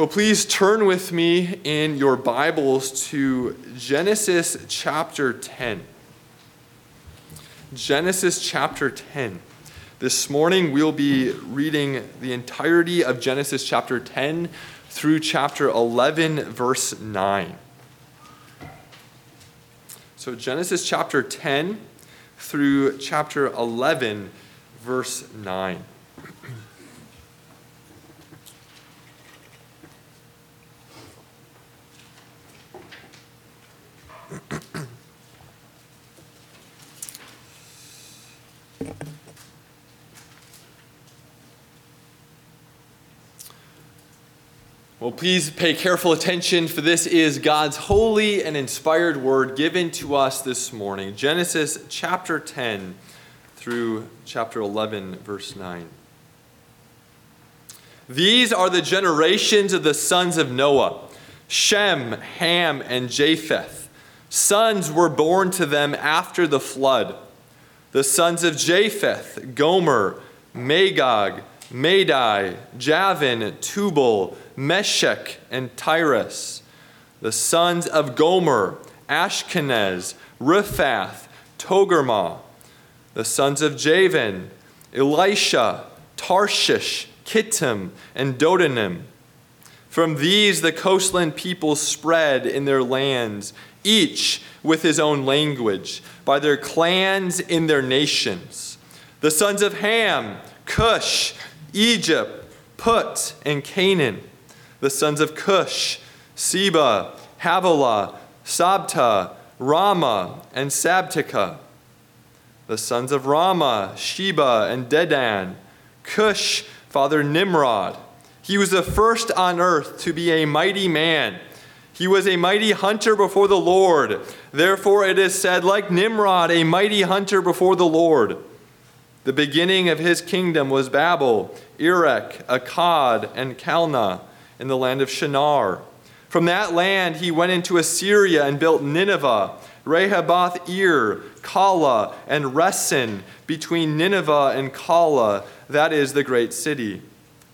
Well, please turn with me in your Bibles to Genesis chapter 10. Genesis chapter 10. This morning we'll be reading the entirety of Genesis chapter 10 through chapter 11, verse 9. So, Genesis chapter 10 through chapter 11, verse 9. Well, please pay careful attention, for this is God's holy and inspired word given to us this morning. Genesis chapter 10 through chapter 11, verse 9. These are the generations of the sons of Noah Shem, Ham, and Japheth. Sons were born to them after the flood. The sons of Japheth, Gomer, Magog, Madai, Javan, Tubal, Meshech, and Tiras. The sons of Gomer, Ashkenaz, Riphath, Togarmah. The sons of Javan, Elishah, Tarshish, Kittim, and Dodanim. From these the coastland peoples spread in their lands, each with his own language, by their clans in their nations. The sons of Ham, Cush, Egypt, Put, and Canaan. The sons of Cush, Seba, Havilah, Sabtah, Raamah, and Sabteca. The sons of Raamah, Sheba, and Dedan. Cush fathered Nimrod. He was the first on earth to be a mighty man. He was a mighty hunter before the Lord. Therefore, it is said, like Nimrod, a mighty hunter before the Lord. The beginning of his kingdom was Babel, Erech, Akkad, and Calneh in the land of Shinar. From that land he went into Assyria and built Nineveh, Rehoboth Ir, Calah, and Resen between Nineveh and Calah, that is the great city.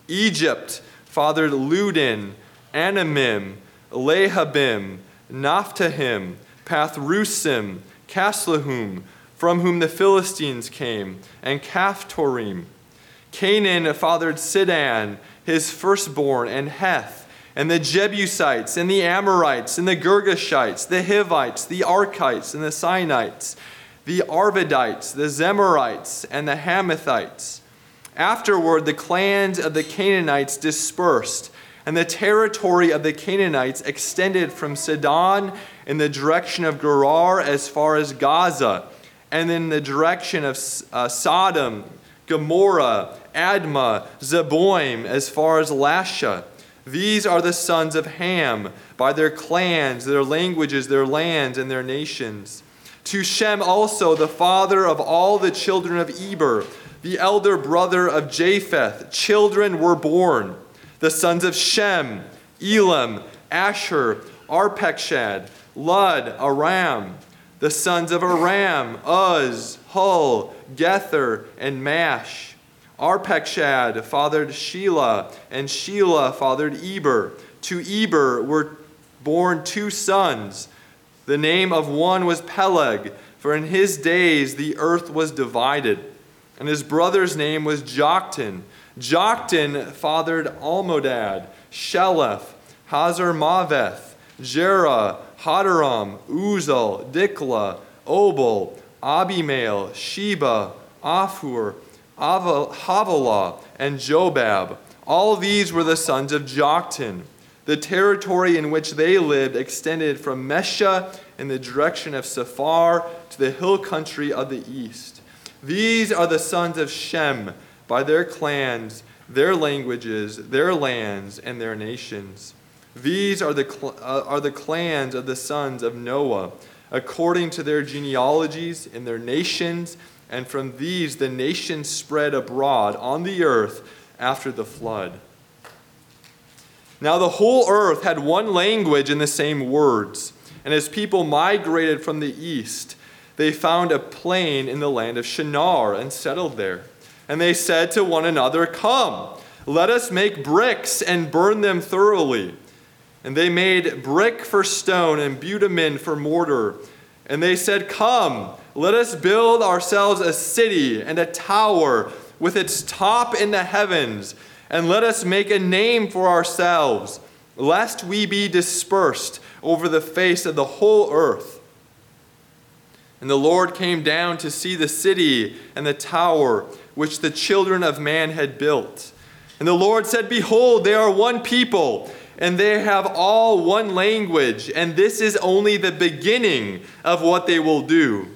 Egypt fathered Ludim, Anamim, Lehabim, Naphtuhim, Pathrusim, Casluhim, from whom the Philistines came, and Caphtorim. Canaan fathered Sidon, his firstborn, and Heth, and the Jebusites, and the Amorites, and the Girgashites, the Hivites, the Arkites, and the Sinites, the Arvadites, the Zemarites, and the Hamathites. Afterward, the clans of the Canaanites dispersed, and the territory of the Canaanites extended from Sidon in the direction of Gerar as far as Gaza and in the direction of uh, Sodom, Gomorrah, Admah, Zeboiim, as far as Lasha. These are the sons of Ham by their clans, their languages, their lands, and their nations. To Shem also, the father of all the children of Eber, the elder brother of Japheth, children were born. The sons of Shem, Elam, Asshur, Arpachshad, Lud, Aram the sons of Aram, Uz, Hul, Gether, and Mash. Arpachshad fathered Shelah, and Shelah fathered Eber. To Eber were born two sons. The name of one was Peleg, for in his days the earth was divided. And his brother's name was Joktan. Joktan fathered Almodad, Sheleph, Hazarmaveth, Jerah, Hadoram, Uzal, Diklah, Obal, Abimael, Sheba, Ophir, Havilah, and Jobab. All these were the sons of Joktan. The territory in which they lived extended from Mesha in the direction of Sephar to the hill country of the east. These are the sons of Shem by their clans, their languages, their lands, and their nations. These are the, uh, are the clans of the sons of Noah, according to their genealogies and their nations, and from these the nations spread abroad on the earth after the flood. Now the whole earth had one language and the same words, and as people migrated from the east, they found a plain in the land of Shinar and settled there. And they said to one another, Come, Let us make bricks and burn them thoroughly. And they made brick for stone and bitumen for mortar. And they said, Come, let us build ourselves a city and a tower with its top in the heavens, and let us make a name for ourselves, lest we be dispersed over the face of the whole earth. And the Lord came down to see the city and the tower which the children of man had built. And the Lord said, Behold, they are one people, and they have all one language, and this is only the beginning of what they will do.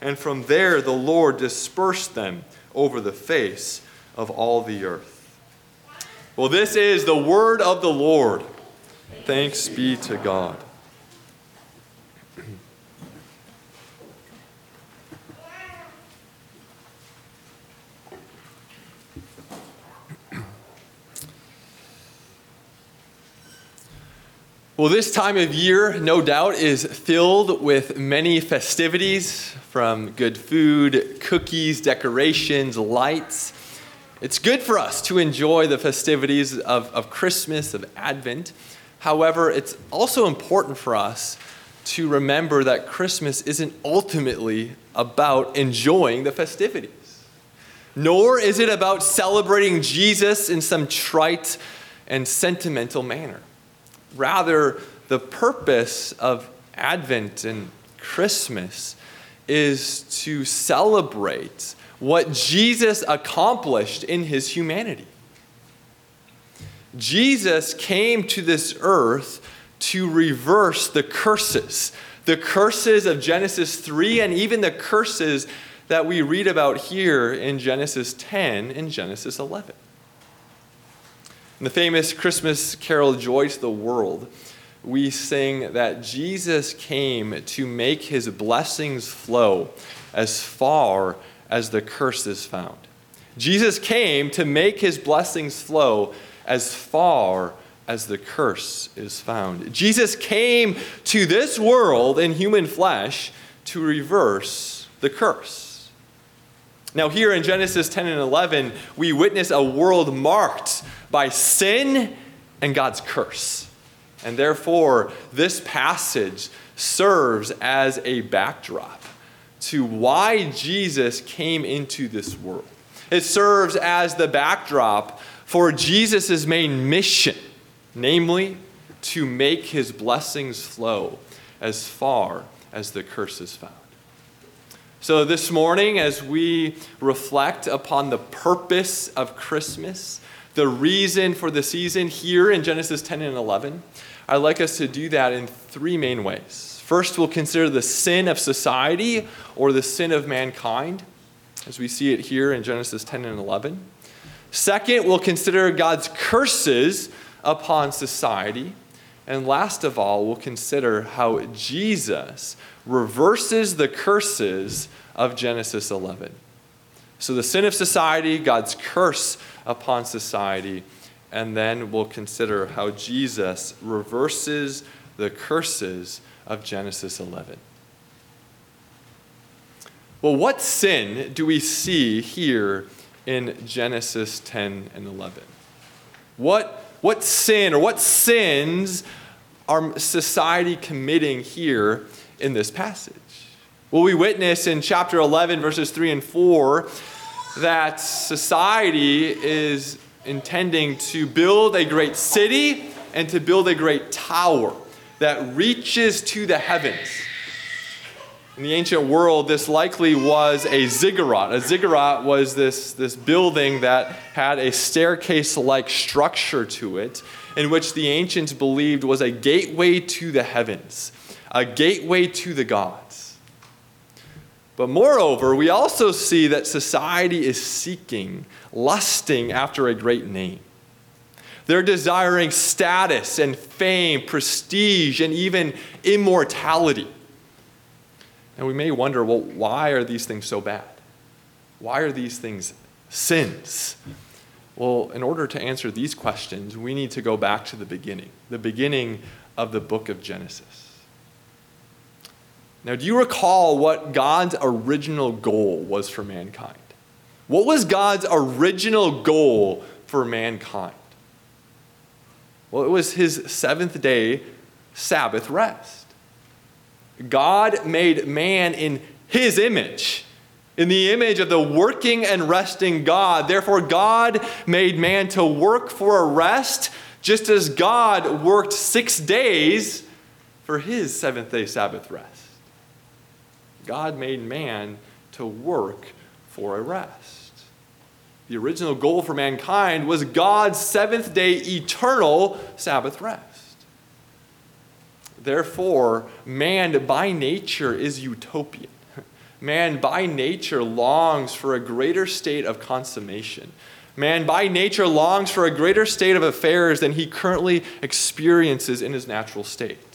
and from there the Lord dispersed them over the face of all the earth. Well, this is the word of the Lord. Thanks be to God. Well, this time of year, no doubt, is filled with many festivities from good food, cookies, decorations, lights. It's good for us to enjoy the festivities of, of Christmas, of Advent. However, it's also important for us to remember that Christmas isn't ultimately about enjoying the festivities, nor is it about celebrating Jesus in some trite and sentimental manner. Rather, the purpose of Advent and Christmas is to celebrate what Jesus accomplished in his humanity. Jesus came to this earth to reverse the curses, the curses of Genesis 3, and even the curses that we read about here in Genesis 10 and Genesis 11. In the famous Christmas carol, Joy to the World, we sing that Jesus came to make his blessings flow as far as the curse is found. Jesus came to make his blessings flow as far as the curse is found. Jesus came to this world in human flesh to reverse the curse. Now, here in Genesis 10 and 11, we witness a world marked by sin and God's curse. And therefore, this passage serves as a backdrop to why Jesus came into this world. It serves as the backdrop for Jesus' main mission, namely, to make his blessings flow as far as the curse is found. So, this morning, as we reflect upon the purpose of Christmas, the reason for the season here in Genesis 10 and 11, I'd like us to do that in three main ways. First, we'll consider the sin of society or the sin of mankind, as we see it here in Genesis 10 and 11. Second, we'll consider God's curses upon society. And last of all, we'll consider how Jesus reverses the curses of Genesis 11. So, the sin of society, God's curse upon society, and then we'll consider how Jesus reverses the curses of Genesis 11. Well, what sin do we see here in Genesis 10 and 11? What, what sin or what sins are society committing here in this passage? Well, we witness in chapter 11, verses 3 and 4, that society is intending to build a great city and to build a great tower that reaches to the heavens. In the ancient world, this likely was a ziggurat. A ziggurat was this, this building that had a staircase like structure to it, in which the ancients believed was a gateway to the heavens, a gateway to the gods. But moreover, we also see that society is seeking, lusting after a great name. They're desiring status and fame, prestige, and even immortality. And we may wonder well, why are these things so bad? Why are these things sins? Well, in order to answer these questions, we need to go back to the beginning, the beginning of the book of Genesis. Now, do you recall what God's original goal was for mankind? What was God's original goal for mankind? Well, it was his seventh day Sabbath rest. God made man in his image, in the image of the working and resting God. Therefore, God made man to work for a rest, just as God worked six days for his seventh day Sabbath rest. God made man to work for a rest. The original goal for mankind was God's seventh day eternal Sabbath rest. Therefore, man by nature is utopian. Man by nature longs for a greater state of consummation. Man by nature longs for a greater state of affairs than he currently experiences in his natural states.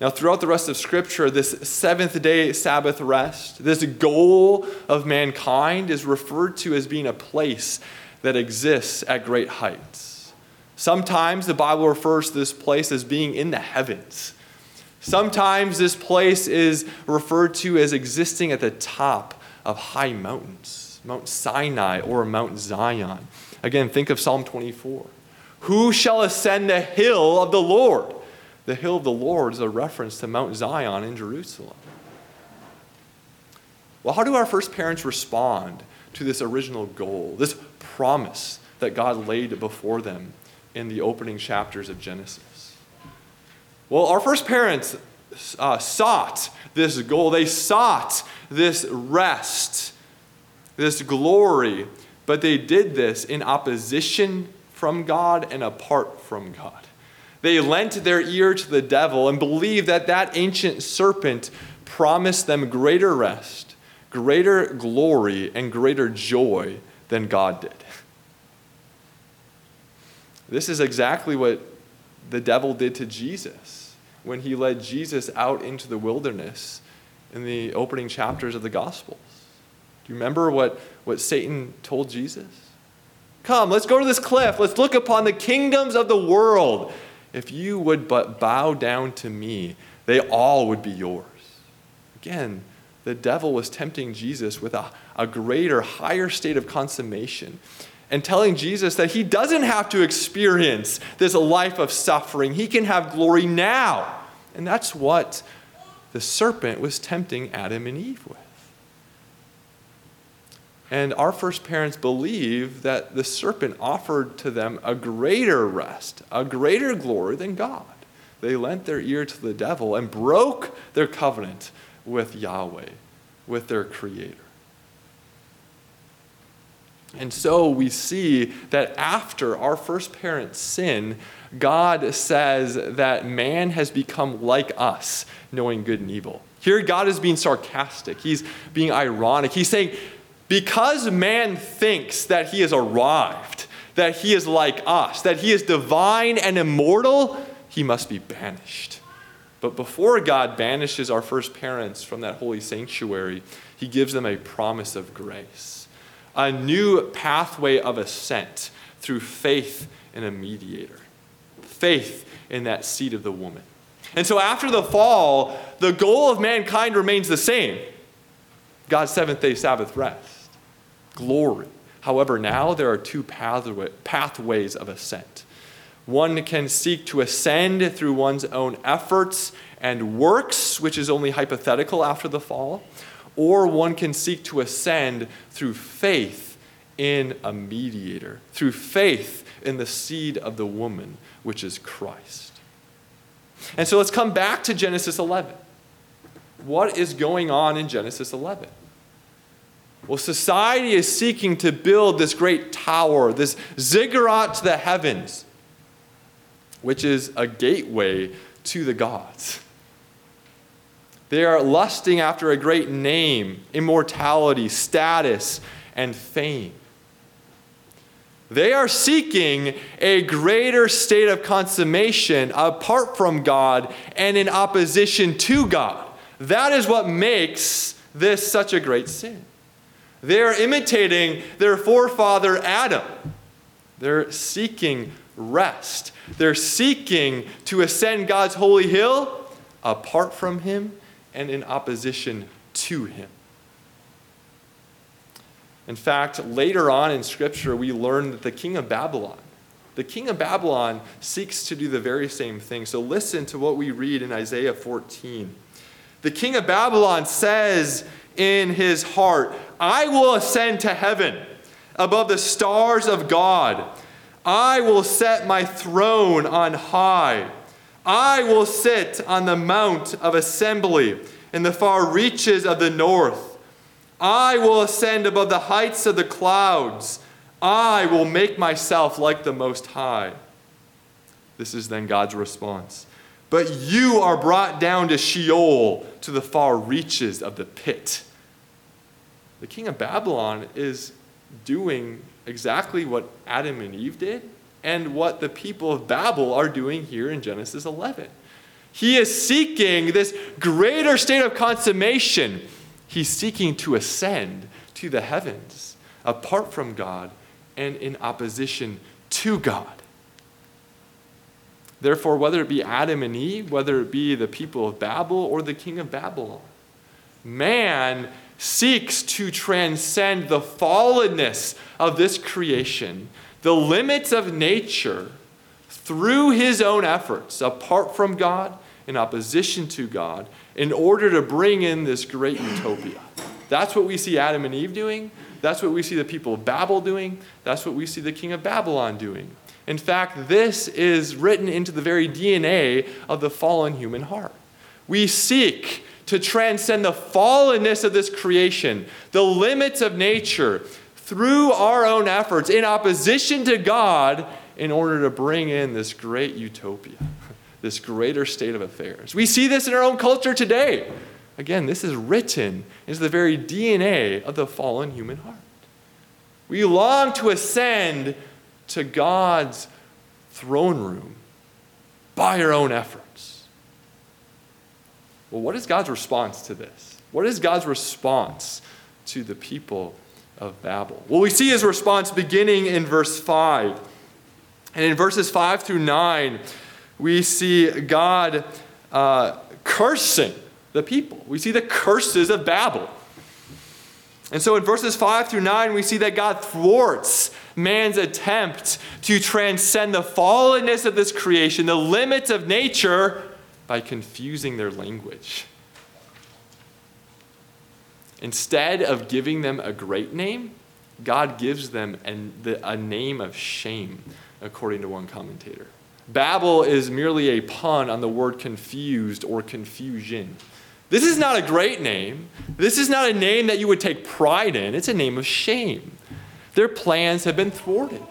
Now, throughout the rest of Scripture, this seventh day Sabbath rest, this goal of mankind is referred to as being a place that exists at great heights. Sometimes the Bible refers to this place as being in the heavens. Sometimes this place is referred to as existing at the top of high mountains, Mount Sinai or Mount Zion. Again, think of Psalm 24. Who shall ascend the hill of the Lord? The hill of the Lord is a reference to Mount Zion in Jerusalem. Well, how do our first parents respond to this original goal, this promise that God laid before them in the opening chapters of Genesis? Well, our first parents uh, sought this goal, they sought this rest, this glory, but they did this in opposition from God and apart from God. They lent their ear to the devil and believed that that ancient serpent promised them greater rest, greater glory, and greater joy than God did. This is exactly what the devil did to Jesus when he led Jesus out into the wilderness in the opening chapters of the Gospels. Do you remember what, what Satan told Jesus? Come, let's go to this cliff. Let's look upon the kingdoms of the world if you would but bow down to me, they all would be yours. Again, the devil was tempting Jesus with a, a greater, higher state of consummation and telling Jesus that he doesn't have to experience this life of suffering. He can have glory now. And that's what the serpent was tempting Adam and Eve with. And our first parents believe that the serpent offered to them a greater rest, a greater glory than God. They lent their ear to the devil and broke their covenant with Yahweh, with their Creator. And so we see that after our first parents sin, God says that man has become like us, knowing good and evil. Here, God is being sarcastic. He's being ironic. He's saying, because man thinks that he has arrived, that he is like us, that he is divine and immortal, he must be banished. But before God banishes our first parents from that holy sanctuary, he gives them a promise of grace, a new pathway of ascent through faith in a mediator, faith in that seed of the woman. And so after the fall, the goal of mankind remains the same God's seventh day Sabbath rest glory. However, now there are two pathways of ascent. One can seek to ascend through one's own efforts and works, which is only hypothetical after the fall, or one can seek to ascend through faith in a mediator, through faith in the seed of the woman, which is Christ. And so let's come back to Genesis 11. What is going on in Genesis 11? Well, society is seeking to build this great tower, this ziggurat to the heavens, which is a gateway to the gods. They are lusting after a great name, immortality, status, and fame. They are seeking a greater state of consummation apart from God and in opposition to God. That is what makes this such a great sin. They are imitating their forefather Adam. They're seeking rest. They're seeking to ascend God's holy hill apart from Him and in opposition to Him. In fact, later on in Scripture, we learn that the king of Babylon, the king of Babylon seeks to do the very same thing. So listen to what we read in Isaiah 14. The king of Babylon says in his heart, I will ascend to heaven above the stars of God. I will set my throne on high. I will sit on the mount of assembly in the far reaches of the north. I will ascend above the heights of the clouds. I will make myself like the Most High. This is then God's response. But you are brought down to Sheol, to the far reaches of the pit. The king of Babylon is doing exactly what Adam and Eve did and what the people of Babel are doing here in Genesis 11. He is seeking this greater state of consummation. He's seeking to ascend to the heavens apart from God and in opposition to God. Therefore, whether it be Adam and Eve, whether it be the people of Babel or the king of Babylon, man seeks to transcend the fallenness of this creation, the limits of nature, through his own efforts, apart from God, in opposition to God, in order to bring in this great utopia. That's what we see Adam and Eve doing. That's what we see the people of Babel doing. That's what we see the king of Babylon doing. In fact, this is written into the very DNA of the fallen human heart. We seek to transcend the fallenness of this creation, the limits of nature, through our own efforts in opposition to God in order to bring in this great utopia, this greater state of affairs. We see this in our own culture today. Again, this is written into the very DNA of the fallen human heart. We long to ascend to God's throne room by our own effort. Well, what is God's response to this? What is God's response to the people of Babel? Well, we see his response beginning in verse 5. And in verses 5 through 9, we see God uh, cursing the people. We see the curses of Babel. And so in verses 5 through 9, we see that God thwarts man's attempt to transcend the fallenness of this creation, the limits of nature, by confusing their language. Instead of giving them a great name, God gives them an, the, a name of shame, according to one commentator. Babel is merely a pun on the word confused or confusion. This is not a great name. This is not a name that you would take pride in. It's a name of shame. Their plans have been thwarted.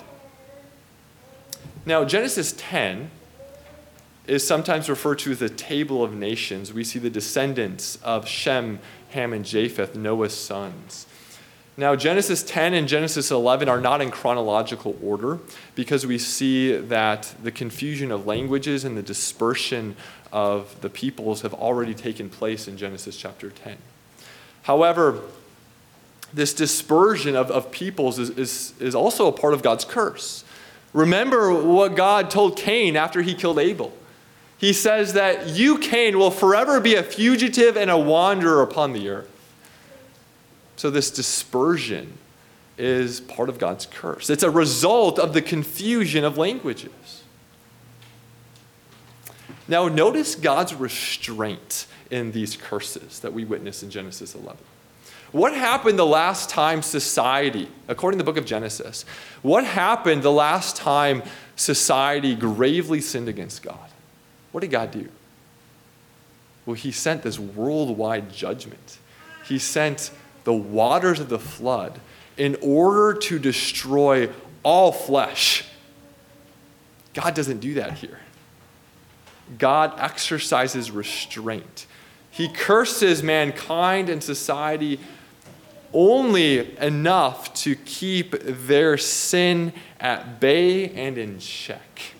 Now, Genesis 10 is sometimes referred to as the table of nations. We see the descendants of Shem, Ham, and Japheth, Noah's sons. Now, Genesis 10 and Genesis 11 are not in chronological order because we see that the confusion of languages and the dispersion of the peoples have already taken place in Genesis chapter 10. However, this dispersion of, of peoples is, is, is also a part of God's curse. Remember what God told Cain after he killed Abel he says that you, Cain, will forever be a fugitive and a wanderer upon the earth. So, this dispersion is part of God's curse. It's a result of the confusion of languages. Now, notice God's restraint in these curses that we witness in Genesis 11. What happened the last time society, according to the book of Genesis, what happened the last time society gravely sinned against God? What did God do? Well, He sent this worldwide judgment. He sent the waters of the flood in order to destroy all flesh. God doesn't do that here. God exercises restraint. He curses mankind and society only enough to keep their sin at bay and in check.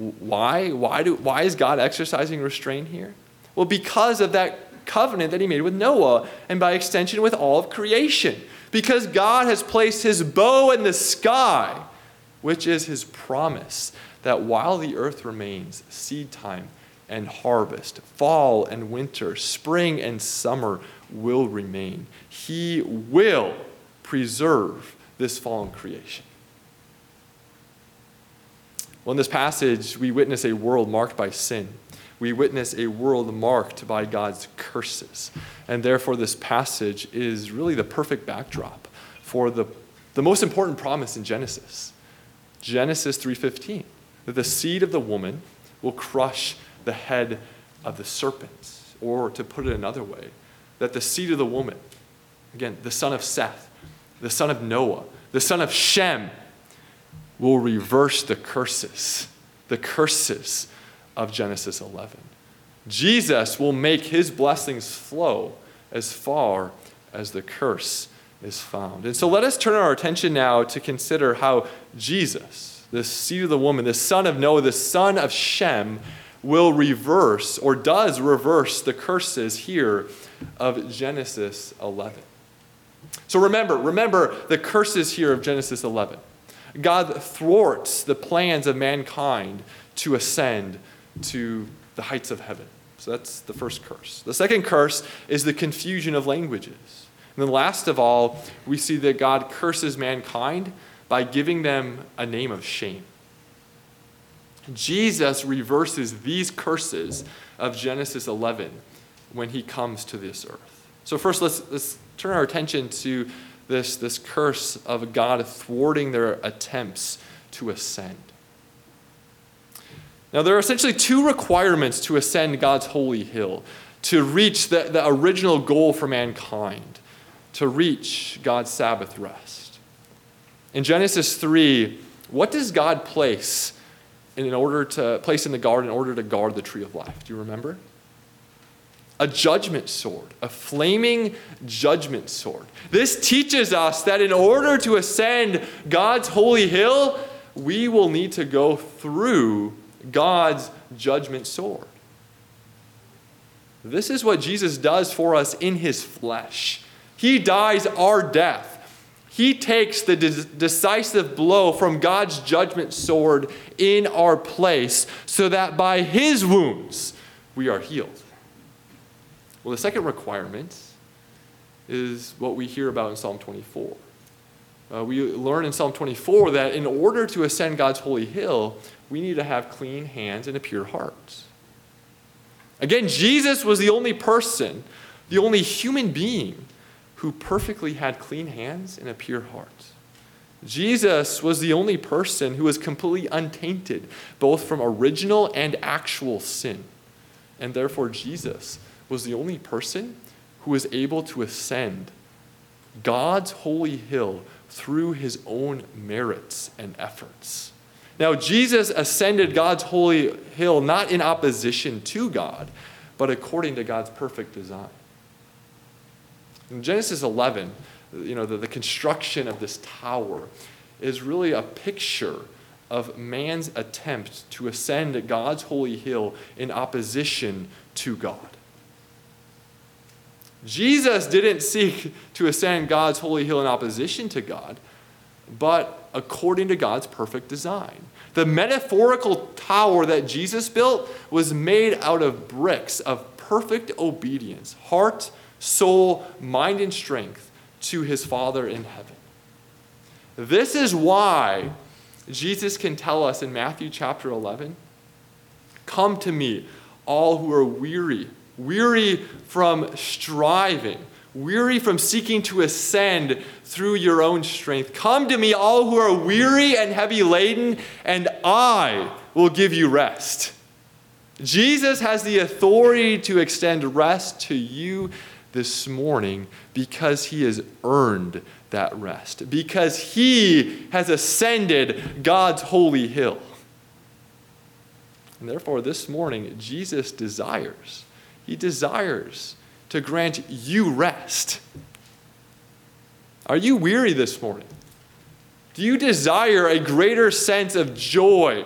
Why? Why, do, why is God exercising restraint here? Well, because of that covenant that he made with Noah and by extension with all of creation. Because God has placed his bow in the sky, which is his promise that while the earth remains, seed time and harvest, fall and winter, spring and summer will remain. He will preserve this fallen creation. Well, in this passage, we witness a world marked by sin. We witness a world marked by God's curses. And therefore, this passage is really the perfect backdrop for the, the most important promise in Genesis. Genesis 3:15, that the seed of the woman will crush the head of the serpent. Or to put it another way, that the seed of the woman, again, the son of Seth, the son of Noah, the son of Shem, will reverse the curses, the curses of Genesis 11. Jesus will make his blessings flow as far as the curse is found. And so let us turn our attention now to consider how Jesus, the seed of the woman, the son of Noah, the son of Shem, will reverse or does reverse the curses here of Genesis 11. So remember, remember the curses here of Genesis 11. God thwarts the plans of mankind to ascend to the heights of heaven. So that's the first curse. The second curse is the confusion of languages. And then last of all, we see that God curses mankind by giving them a name of shame. Jesus reverses these curses of Genesis 11 when he comes to this earth. So, first, let's, let's turn our attention to this, this curse of God thwarting their attempts to ascend. Now, there are essentially two requirements to ascend God's holy hill to reach the, the original goal for mankind, to reach God's Sabbath rest. In Genesis 3, what does God place in order to place in the garden in order to guard the tree of life? Do you remember? A judgment sword, a flaming judgment sword. This teaches us that in order to ascend God's holy hill, we will need to go through God's judgment sword. This is what Jesus does for us in his flesh. He dies our death. He takes the de- decisive blow from God's judgment sword in our place so that by his wounds we are healed. Well, the second requirement is what we hear about in Psalm 24. Uh, we learn in Psalm 24 that in order to ascend God's holy hill, we need to have clean hands and a pure heart. Again, Jesus was the only person, the only human being who perfectly had clean hands and a pure heart. Jesus was the only person who was completely untainted, both from original and actual sin. And therefore, Jesus was the only person who was able to ascend God's holy hill through his own merits and efforts. Now, Jesus ascended God's holy hill not in opposition to God, but according to God's perfect design. In Genesis 11, you know, the, the construction of this tower is really a picture of man's attempt to ascend God's holy hill in opposition to God. Jesus didn't seek to ascend God's holy hill in opposition to God, but according to God's perfect design. The metaphorical tower that Jesus built was made out of bricks of perfect obedience, heart, soul, mind, and strength to his Father in heaven. This is why Jesus can tell us in Matthew chapter 11 Come to me, all who are weary weary from striving, weary from seeking to ascend through your own strength. Come to me, all who are weary and heavy laden, and I will give you rest. Jesus has the authority to extend rest to you this morning because he has earned that rest, because he has ascended God's holy hill. And therefore, this morning, Jesus desires he desires to grant you rest. Are you weary this morning? Do you desire a greater sense of joy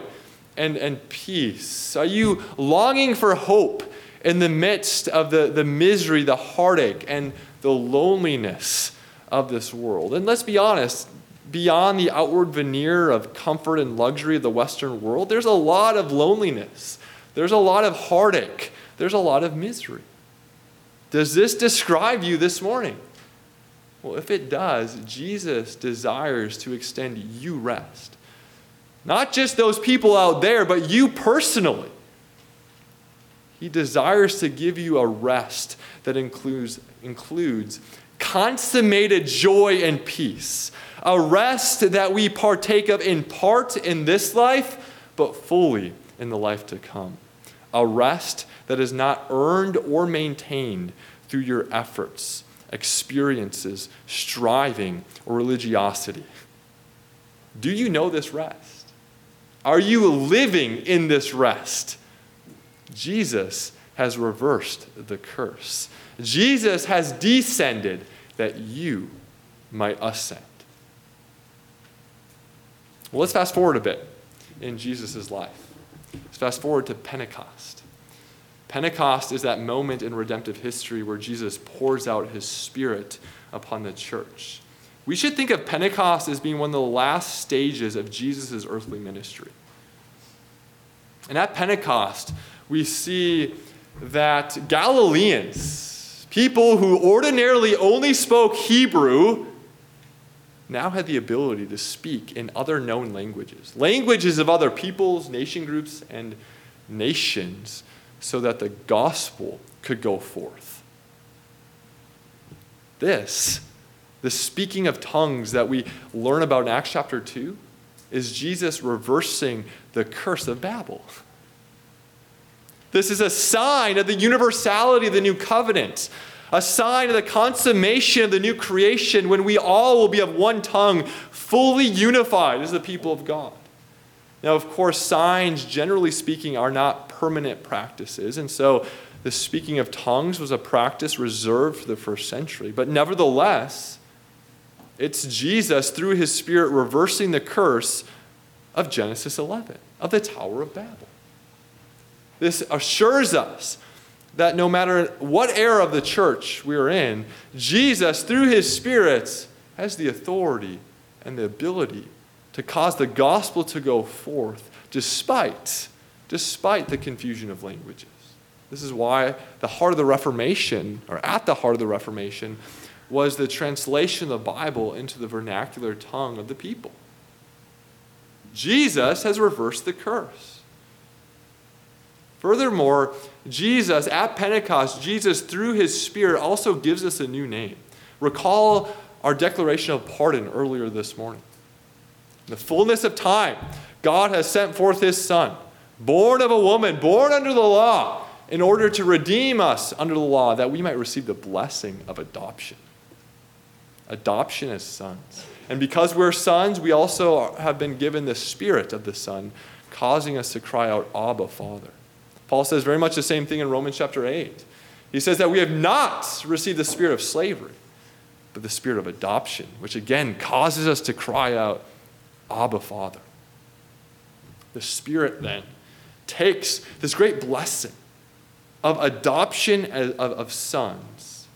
and, and peace? Are you longing for hope in the midst of the, the misery, the heartache, and the loneliness of this world? And let's be honest, beyond the outward veneer of comfort and luxury of the Western world, there's a lot of loneliness, there's a lot of heartache, there's a lot of misery. Does this describe you this morning? Well, if it does, Jesus desires to extend you rest. Not just those people out there, but you personally. He desires to give you a rest that includes, includes consummated joy and peace. A rest that we partake of in part in this life, but fully in the life to come. A rest that is not earned or maintained through your efforts experiences, striving, or religiosity. Do you know this rest? Are you living in this rest? Jesus has reversed the curse. Jesus has descended that you might ascend. Well, let's fast forward a bit in Jesus' life. Let's fast forward to Pentecost. Pentecost is that moment in redemptive history where Jesus pours out his Spirit upon the church. We should think of Pentecost as being one of the last stages of Jesus' earthly ministry. And at Pentecost, we see that Galileans, people who ordinarily only spoke Hebrew, now had the ability to speak in other known languages, languages of other peoples, nation groups, and nations so that the gospel could go forth. This, the speaking of tongues that we learn about in Acts chapter 2, is Jesus reversing the curse of Babel. This is a sign of the universality of the new covenant, a sign of the consummation of the new creation when we all will be of one tongue, fully unified as the people of God. Now, of course, signs, generally speaking, are not permanent practices. And so the speaking of tongues was a practice reserved for the first century. But nevertheless, it's Jesus, through his Spirit, reversing the curse of Genesis 11, of the Tower of Babel. This assures us that no matter what era of the church we are in, Jesus, through his Spirit, has the authority and the ability to cause the gospel to go forth despite, despite the confusion of languages. This is why the heart of the Reformation, or at the heart of the Reformation, was the translation of the Bible into the vernacular tongue of the people. Jesus has reversed the curse. Furthermore, Jesus, at Pentecost, Jesus, through his Spirit, also gives us a new name. Recall our declaration of pardon earlier this morning In the fullness of time, God has sent forth his Son, born of a woman, born under the law, in order to redeem us under the law, that we might receive the blessing of adoption. Adoption as sons. And because we're sons, we also have been given the Spirit of the Son, causing us to cry out, Abba, Father. Paul says very much the same thing in Romans chapter 8. He says that we have not received the spirit of slavery, but the spirit of adoption, which again causes us to cry out, Abba, Father. The Spirit then takes this great blessing of adoption of, sons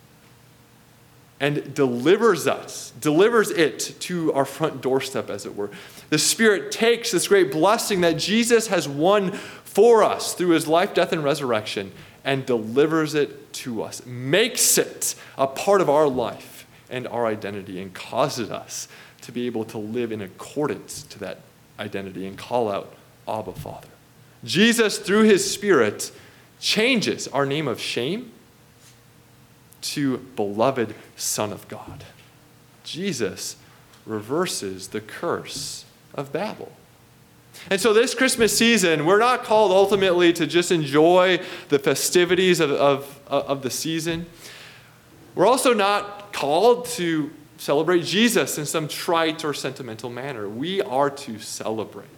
and delivers us, delivers it to our front doorstep, as it were. The Spirit takes this great blessing that Jesus has won for us through his life, death, and resurrection and delivers it to us, makes it a part of our life and our identity, and causes us to be able to live in accordance to that identity and call out Abba, Father. Jesus, through his Spirit, changes our name of shame to beloved Son of God. Jesus reverses the curse of Babel. And so, this Christmas season, we're not called ultimately to just enjoy the festivities of, of, of the season. We're also not called to celebrate Jesus in some trite or sentimental manner. We are to celebrate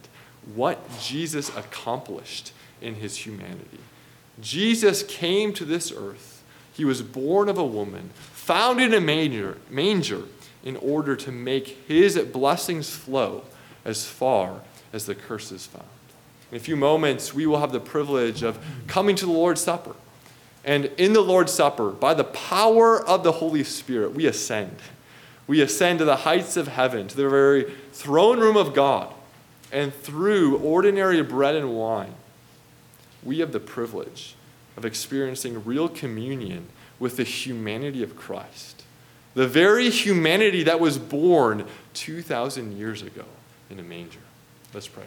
what Jesus accomplished in his humanity. Jesus came to this earth. He was born of a woman, found in a manger, manger in order to make his blessings flow as far as the curse is found. In a few moments, we will have the privilege of coming to the Lord's Supper. And in the Lord's Supper, by the power of the Holy Spirit, we ascend. We ascend to the heights of heaven, to the very throne room of God. And through ordinary bread and wine, we have the privilege of experiencing real communion with the humanity of Christ. The very humanity that was born 2,000 years ago in a manger. Let's pray.